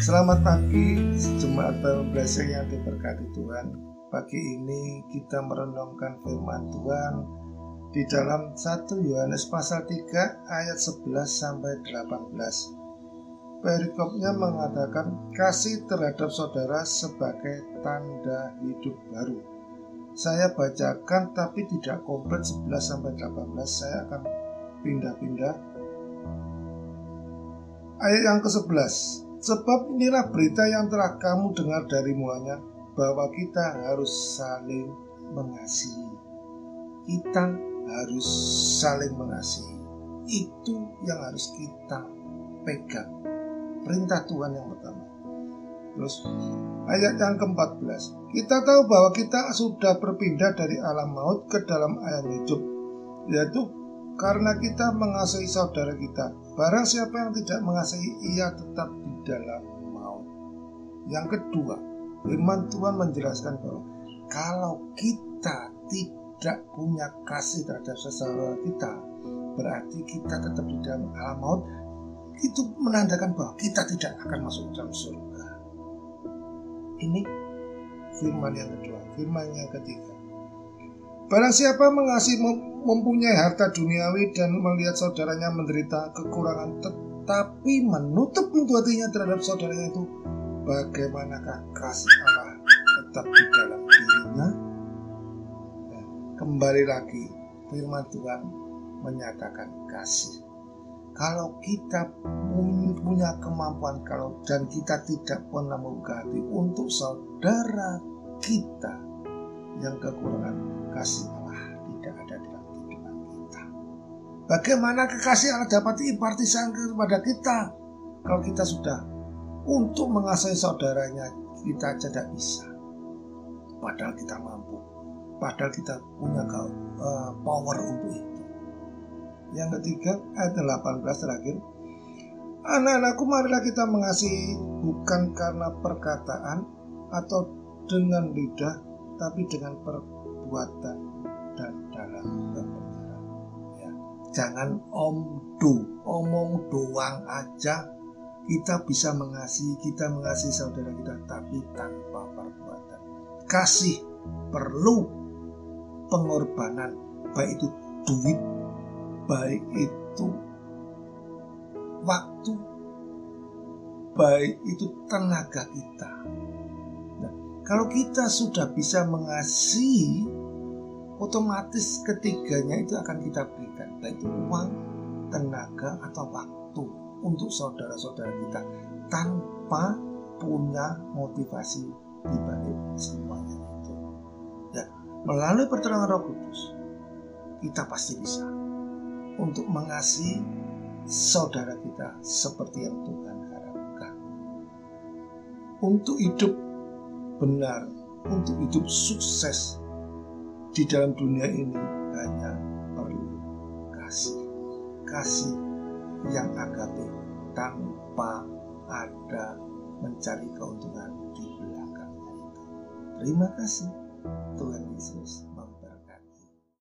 Selamat pagi, jemaat Baru Blessing yang diberkati Tuhan. Pagi ini kita merenungkan firman Tuhan di dalam 1 Yohanes pasal 3 ayat 11 sampai 18. Perikopnya mengatakan kasih terhadap saudara sebagai tanda hidup baru. Saya bacakan tapi tidak komplit 11 sampai 18. Saya akan pindah-pindah. Ayat yang ke-11 Sebab inilah berita yang telah kamu dengar dari mulanya bahwa kita harus saling mengasihi. Kita harus saling mengasihi. Itu yang harus kita pegang. Perintah Tuhan yang pertama. Terus ayat yang ke-14. Kita tahu bahwa kita sudah berpindah dari alam maut ke dalam alam hidup. Yaitu karena kita mengasihi saudara kita. Barang siapa yang tidak mengasihi ia tetap di dalam maut. Yang kedua, firman Tuhan menjelaskan bahwa kalau kita tidak punya kasih terhadap seseorang kita, berarti kita tetap di dalam alam maut. Itu menandakan bahwa kita tidak akan masuk dalam surga. Ini firman yang kedua, firman yang ketiga. Barang siapa mengasihi mempunyai harta duniawi dan melihat saudaranya menderita kekurangan tetapi menutup pintu hatinya terhadap saudaranya itu bagaimanakah kasih Allah tetap di dalam dirinya? Ya, kembali lagi firman Tuhan menyatakan kasih. Kalau kita punya kemampuan kalau dan kita tidak pernah membuka hati untuk saudara kita yang kekurangan kasih Allah tidak ada di dalam kehidupan kita. Bagaimana kekasih Allah dapat diimpartisan kepada kita kalau kita sudah untuk mengasihi saudaranya kita tidak bisa. Padahal kita mampu. Padahal kita punya uh, power untuk itu. Yang ketiga ayat 18 terakhir. Anak-anakku marilah kita mengasihi bukan karena perkataan atau dengan lidah tapi dengan perbuatan dan dalam kebenaran. Ya. Jangan omdu, omong doang aja kita bisa mengasihi, kita mengasihi saudara kita, tapi tanpa perbuatan. Kasih perlu pengorbanan, baik itu duit, baik itu waktu, baik itu tenaga kita. Nah, kalau kita sudah bisa mengasihi, otomatis ketiganya itu akan kita berikan, baik itu uang, tenaga, atau waktu untuk saudara-saudara kita tanpa punya motivasi di balik semuanya itu. Dan melalui pertolongan Roh Kudus, kita pasti bisa untuk mengasihi saudara kita seperti yang Tuhan harapkan. Untuk hidup benar, untuk hidup sukses di dalam dunia ini hanya perlu kasih. Kasih yang agape tanpa ada mencari keuntungan di belakangnya itu. Terima kasih Tuhan Yesus.